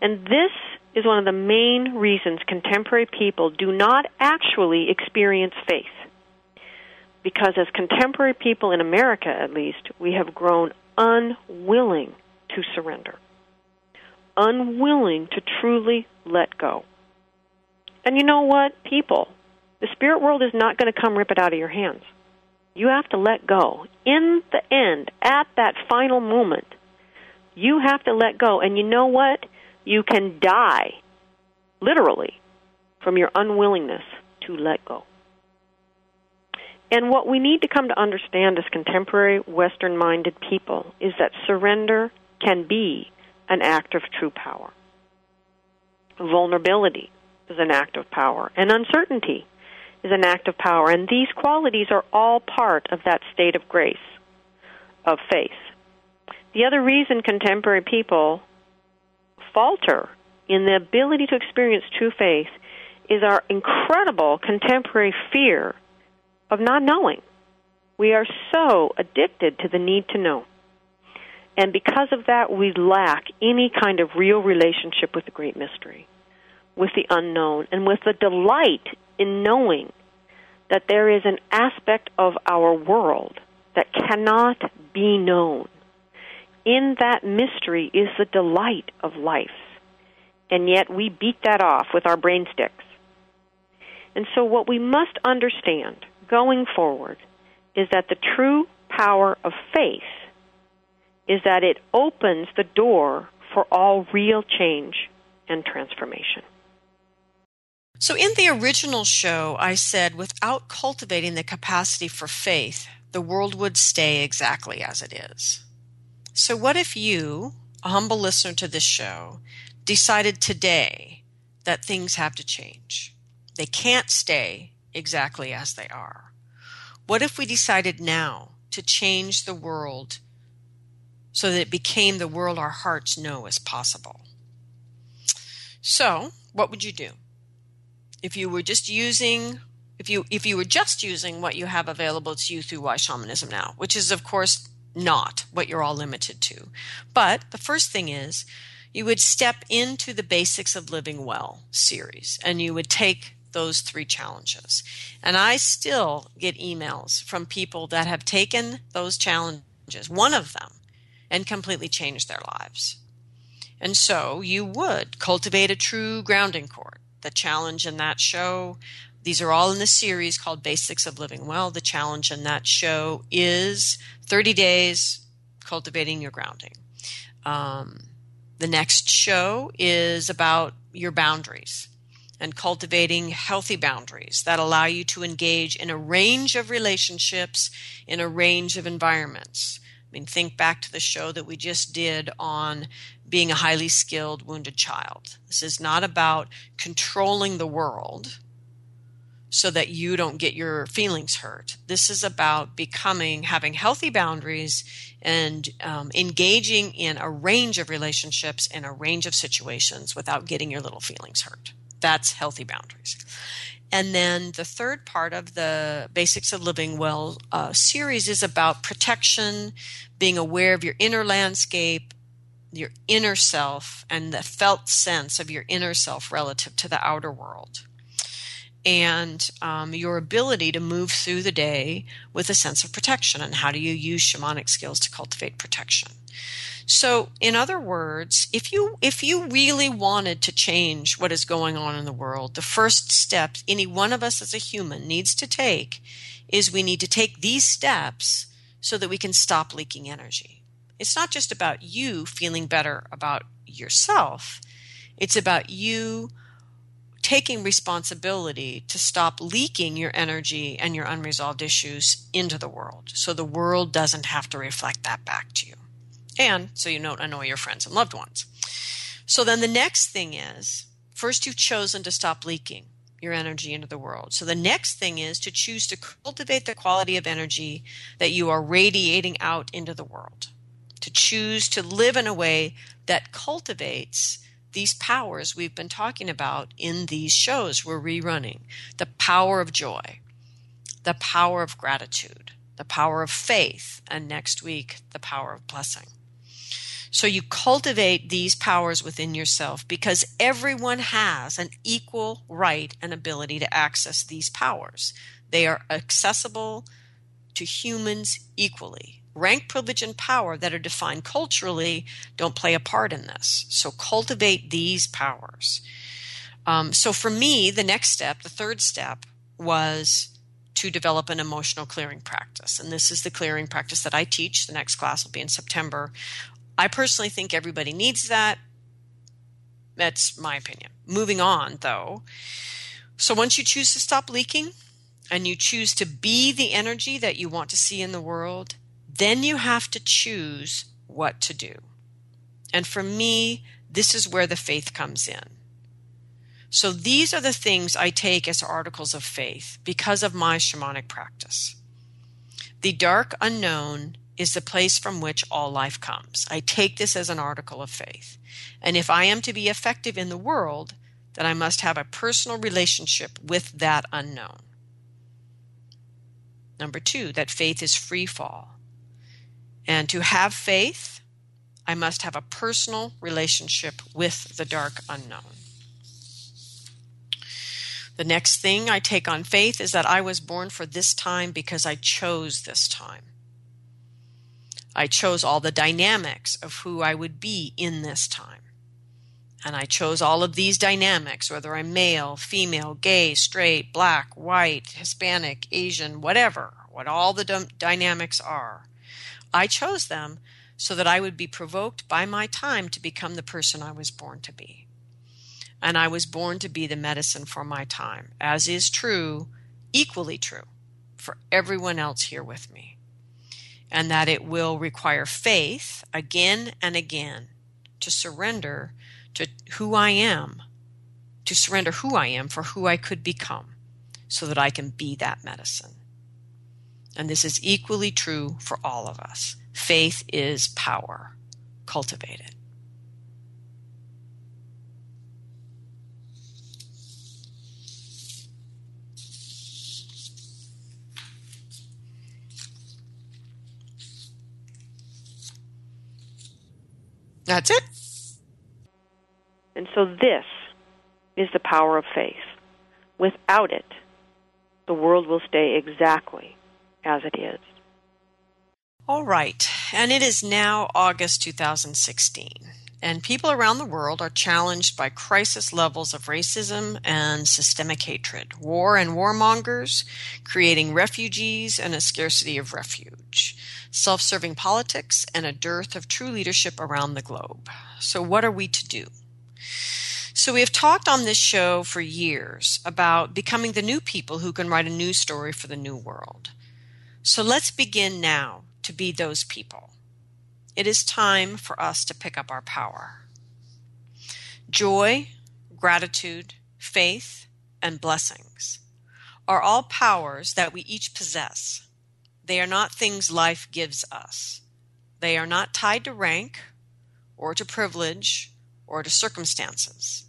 And this is one of the main reasons contemporary people do not actually experience faith. Because as contemporary people in America, at least, we have grown unwilling to surrender, unwilling to truly let go. And you know what, people? The spirit world is not going to come rip it out of your hands. You have to let go. In the end, at that final moment, you have to let go. And you know what? You can die, literally, from your unwillingness to let go. And what we need to come to understand as contemporary Western minded people is that surrender can be an act of true power. Vulnerability is an act of power, and uncertainty is an act of power. And these qualities are all part of that state of grace, of faith. The other reason contemporary people falter in the ability to experience true faith is our incredible contemporary fear of not knowing. We are so addicted to the need to know. And because of that, we lack any kind of real relationship with the great mystery, with the unknown, and with the delight in knowing that there is an aspect of our world that cannot be known in that mystery is the delight of life. and yet we beat that off with our brain sticks. And so, what we must understand going forward is that the true power of faith is that it opens the door for all real change and transformation. So, in the original show, I said without cultivating the capacity for faith, the world would stay exactly as it is. So, what if you, a humble listener to this show, decided today that things have to change? They can't stay exactly as they are. What if we decided now to change the world so that it became the world our hearts know is possible? So, what would you do? If you were just using if you if you were just using what you have available to you through why shamanism now which is of course not what you're all limited to. But the first thing is you would step into the basics of living well series and you would take those three challenges. And i still get emails from people that have taken those challenges one of them and completely changed their lives. And so you would cultivate a true grounding cord the challenge in that show these are all in the series called Basics of Living Well. The challenge in that show is 30 days cultivating your grounding. Um, the next show is about your boundaries and cultivating healthy boundaries that allow you to engage in a range of relationships in a range of environments. I mean, think back to the show that we just did on being a highly skilled wounded child. This is not about controlling the world so that you don't get your feelings hurt. This is about becoming, having healthy boundaries and um, engaging in a range of relationships in a range of situations without getting your little feelings hurt. That's healthy boundaries. And then the third part of the Basics of Living Well uh, series is about protection, being aware of your inner landscape, your inner self, and the felt sense of your inner self relative to the outer world and um, your ability to move through the day with a sense of protection. And how do you use shamanic skills to cultivate protection? So, in other words, if you if you really wanted to change what is going on in the world, the first step any one of us as a human needs to take is we need to take these steps so that we can stop leaking energy. It's not just about you feeling better about yourself. It's about you taking responsibility to stop leaking your energy and your unresolved issues into the world so the world doesn't have to reflect that back to you. And so you don't annoy your friends and loved ones. So then the next thing is first you've chosen to stop leaking your energy into the world. So the next thing is to choose to cultivate the quality of energy that you are radiating out into the world. To choose to live in a way that cultivates these powers we've been talking about in these shows we're rerunning the power of joy, the power of gratitude, the power of faith, and next week, the power of blessing. So you cultivate these powers within yourself because everyone has an equal right and ability to access these powers. They are accessible to humans equally rank, privilege, and power that are defined culturally don't play a part in this. So cultivate these powers. Um, so for me, the next step, the third step, was to develop an emotional clearing practice. And this is the clearing practice that I teach. The next class will be in September. I personally think everybody needs that. That's my opinion. Moving on, though. So once you choose to stop leaking and you choose to be the energy that you want to see in the world, then you have to choose what to do. And for me, this is where the faith comes in. So these are the things I take as articles of faith because of my shamanic practice. The dark unknown is the place from which all life comes. I take this as an article of faith. And if I am to be effective in the world, then I must have a personal relationship with that unknown. Number two, that faith is free fall. And to have faith, I must have a personal relationship with the dark unknown. The next thing I take on faith is that I was born for this time because I chose this time. I chose all the dynamics of who I would be in this time. And I chose all of these dynamics, whether I'm male, female, gay, straight, black, white, Hispanic, Asian, whatever, what all the d- dynamics are. I chose them so that I would be provoked by my time to become the person I was born to be. And I was born to be the medicine for my time, as is true, equally true, for everyone else here with me. And that it will require faith again and again to surrender to who I am, to surrender who I am for who I could become, so that I can be that medicine. And this is equally true for all of us. Faith is power. Cultivate it. That's it. And so this is the power of faith. Without it, the world will stay exactly as it is. All right. And it is now August 2016. And people around the world are challenged by crisis levels of racism and systemic hatred, war and warmongers, creating refugees and a scarcity of refuge, self serving politics, and a dearth of true leadership around the globe. So, what are we to do? So, we have talked on this show for years about becoming the new people who can write a new story for the new world. So, let's begin now to be those people. It is time for us to pick up our power. Joy, gratitude, faith, and blessings are all powers that we each possess. They are not things life gives us. They are not tied to rank or to privilege or to circumstances.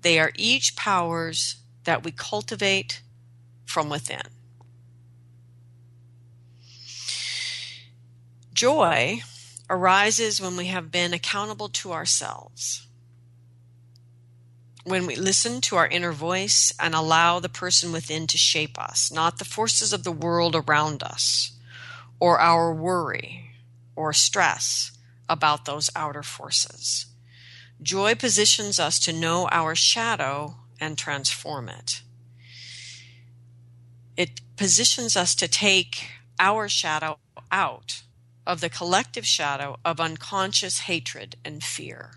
They are each powers that we cultivate from within. Joy arises when we have been accountable to ourselves. When we listen to our inner voice and allow the person within to shape us, not the forces of the world around us, or our worry or stress about those outer forces. Joy positions us to know our shadow and transform it. It positions us to take our shadow out of the collective shadow of unconscious hatred and fear.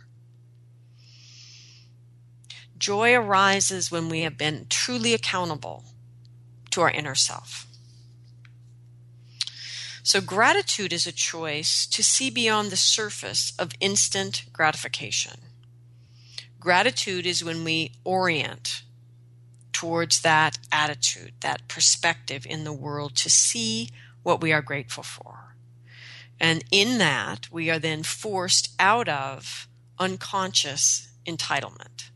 Joy arises when we have been truly accountable to our inner self. So, gratitude is a choice to see beyond the surface of instant gratification. Gratitude is when we orient towards that attitude, that perspective in the world to see what we are grateful for. And in that, we are then forced out of unconscious entitlement.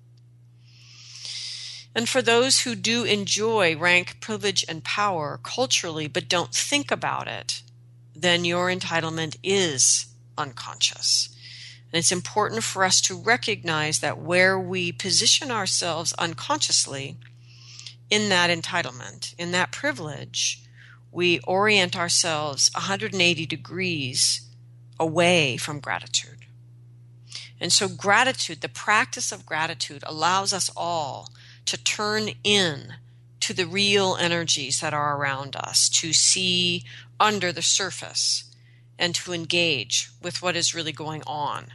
And for those who do enjoy rank, privilege, and power culturally but don't think about it, then your entitlement is unconscious. And it's important for us to recognize that where we position ourselves unconsciously in that entitlement, in that privilege, we orient ourselves 180 degrees away from gratitude. And so, gratitude, the practice of gratitude, allows us all to turn in to the real energies that are around us, to see under the surface, and to engage with what is really going on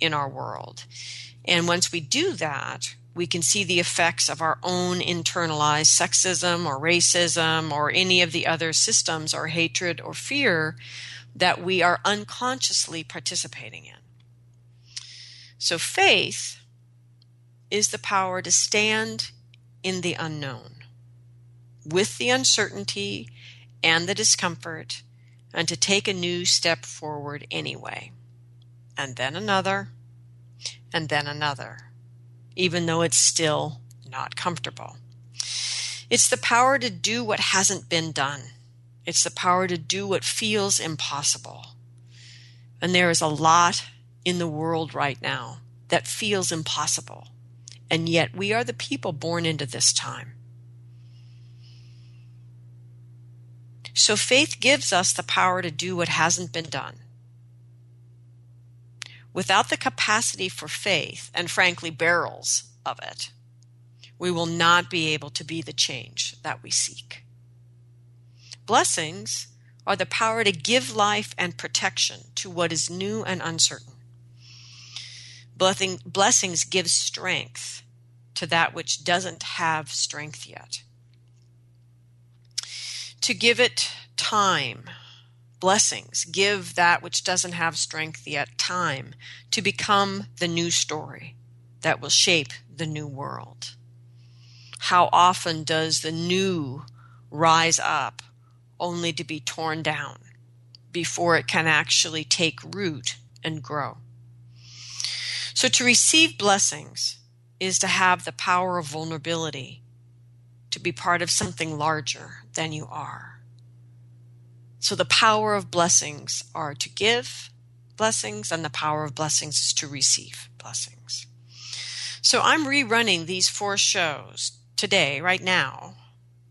in our world. And once we do that, we can see the effects of our own internalized sexism or racism or any of the other systems or hatred or fear that we are unconsciously participating in. So, faith is the power to stand in the unknown with the uncertainty and the discomfort and to take a new step forward anyway. And then another, and then another even though it's still not comfortable. It's the power to do what hasn't been done. It's the power to do what feels impossible. And there is a lot in the world right now that feels impossible. And yet we are the people born into this time. So faith gives us the power to do what hasn't been done. Without the capacity for faith, and frankly, barrels of it, we will not be able to be the change that we seek. Blessings are the power to give life and protection to what is new and uncertain. Blessing, blessings give strength to that which doesn't have strength yet. To give it time, blessings give that which doesn't have strength yet time to become the new story that will shape the new world. How often does the new rise up only to be torn down before it can actually take root and grow? So to receive blessings is to have the power of vulnerability, to be part of something larger than you are. So the power of blessings are to give blessings, and the power of blessings is to receive blessings. So I'm rerunning these four shows today, right now,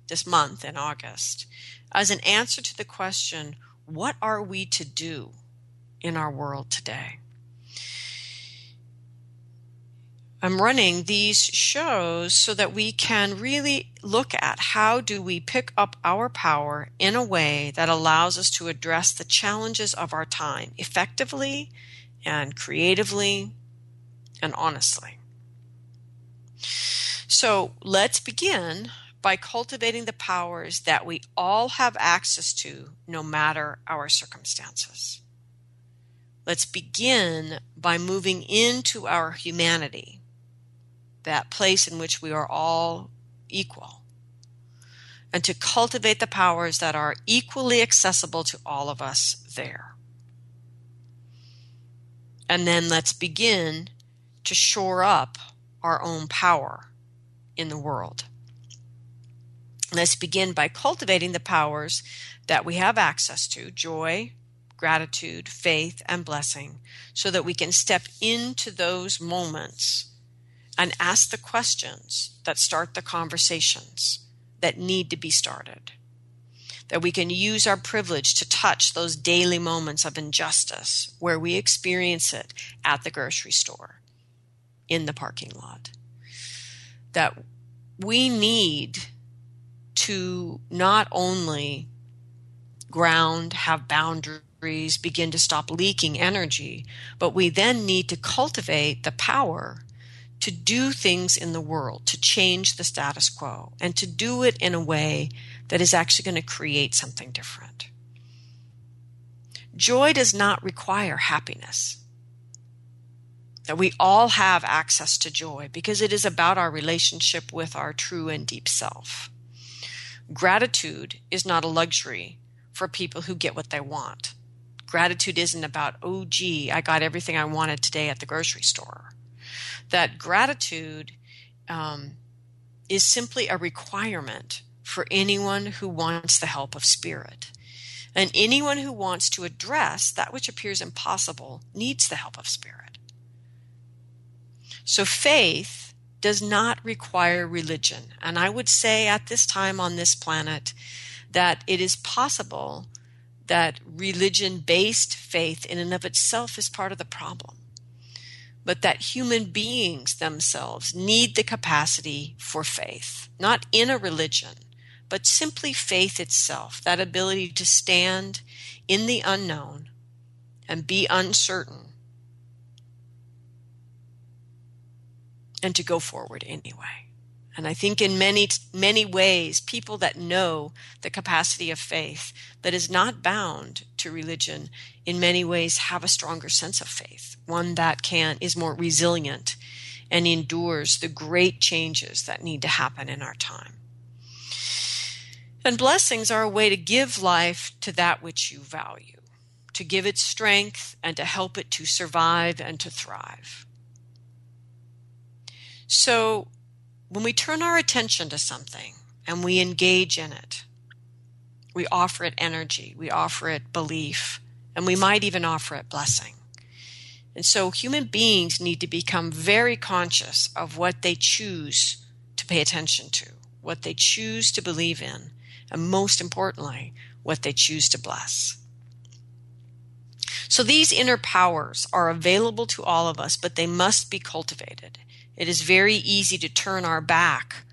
this month in August, as an answer to the question what are we to do in our world today? I'm running these shows so that we can really look at how do we pick up our power in a way that allows us to address the challenges of our time effectively and creatively and honestly. So let's begin by cultivating the powers that we all have access to no matter our circumstances. Let's begin by moving into our humanity that place in which we are all equal, and to cultivate the powers that are equally accessible to all of us there. And then let's begin to shore up our own power in the world. Let's begin by cultivating the powers that we have access to joy, gratitude, faith, and blessing so that we can step into those moments and ask the questions that start the conversations that need to be started. That we can use our privilege to touch those daily moments of injustice where we experience it at the grocery store, in the parking lot. That we need to not only ground, have boundaries, begin to stop leaking energy, but we then need to cultivate the power to do things in the world, to change the status quo, and to do it in a way that is actually going to create something different. Joy does not require happiness. That we all have access to joy because it is about our relationship with our true and deep self. Gratitude is not a luxury for people who get what they want. Gratitude isn't about, oh, gee, I got everything I wanted today at the grocery store that gratitude um, is simply a requirement for anyone who wants the help of spirit. And anyone who wants to address that which appears impossible needs the help of spirit. So faith does not require religion. And I would say at this time on this planet that it is possible that religion based faith in and of itself is part of the problem but that human beings themselves need the capacity for faith, not in a religion, but simply faith itself, that ability to stand in the unknown and be uncertain and to go forward anyway. And I think in many, many ways, people that know the capacity of faith that is not bound to religion in many ways have a stronger sense of faith, one that can, is more resilient and endures the great changes that need to happen in our time. And blessings are a way to give life to that which you value, to give it strength and to help it to survive and to thrive. So when we turn our attention to something and we engage in it, we offer it energy, we offer it belief, and we might even offer it blessing. And so human beings need to become very conscious of what they choose to pay attention to, what they choose to believe in, and most importantly, what they choose to bless. So these inner powers are available to all of us, but they must be cultivated. It is very easy to turn our back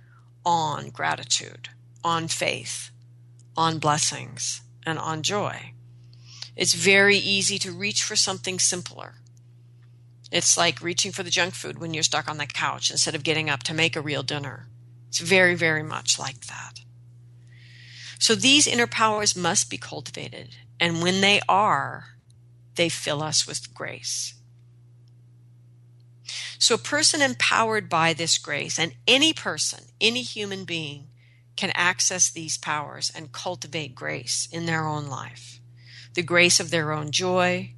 on gratitude, on faith, on blessings, and on joy. It's very easy to reach for something simpler. It's like reaching for the junk food when you're stuck on the couch instead of getting up to make a real dinner. It's very, very much like that. So these inner powers must be cultivated. And when they are, they fill us with grace. So, a person empowered by this grace, and any person, any human being, can access these powers and cultivate grace in their own life the grace of their own joy,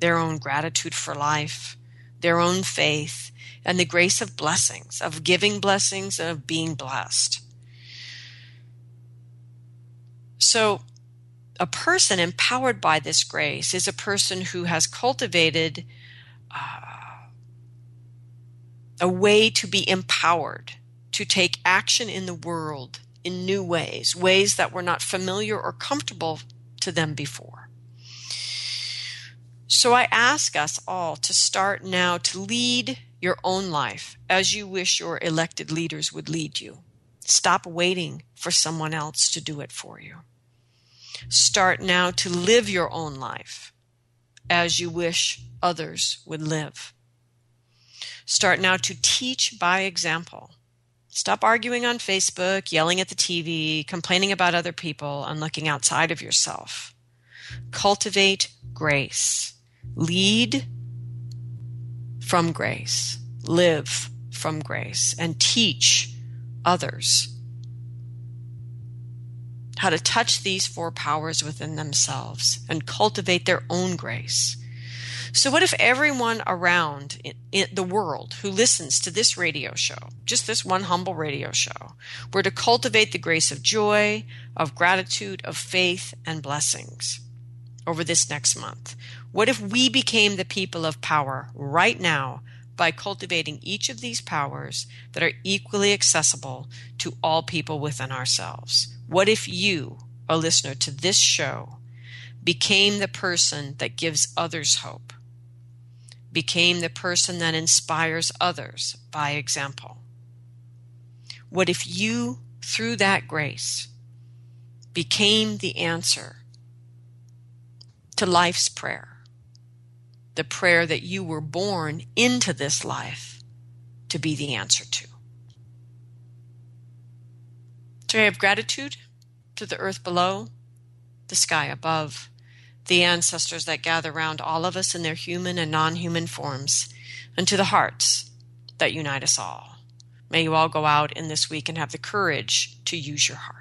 their own gratitude for life, their own faith, and the grace of blessings, of giving blessings, and of being blessed. So, a person empowered by this grace is a person who has cultivated uh, a way to be empowered to take action in the world in new ways, ways that were not familiar or comfortable to them before. So I ask us all to start now to lead your own life as you wish your elected leaders would lead you. Stop waiting for someone else to do it for you. Start now to live your own life as you wish others would live. Start now to teach by example. Stop arguing on Facebook, yelling at the TV, complaining about other people, and looking outside of yourself. Cultivate grace. Lead from grace. Live from grace. And teach others how to touch these four powers within themselves and cultivate their own grace. So, what if everyone around in, the world who listens to this radio show, just this one humble radio show, were to cultivate the grace of joy, of gratitude, of faith, and blessings over this next month? What if we became the people of power right now by cultivating each of these powers that are equally accessible to all people within ourselves? What if you, a listener to this show, became the person that gives others hope, became the person that inspires others by example? What if you, through that grace, became the answer to life's prayer? The prayer that you were born into this life to be the answer to. So I have gratitude to the earth below, the sky above, the ancestors that gather round all of us in their human and non human forms, and to the hearts that unite us all. May you all go out in this week and have the courage to use your heart.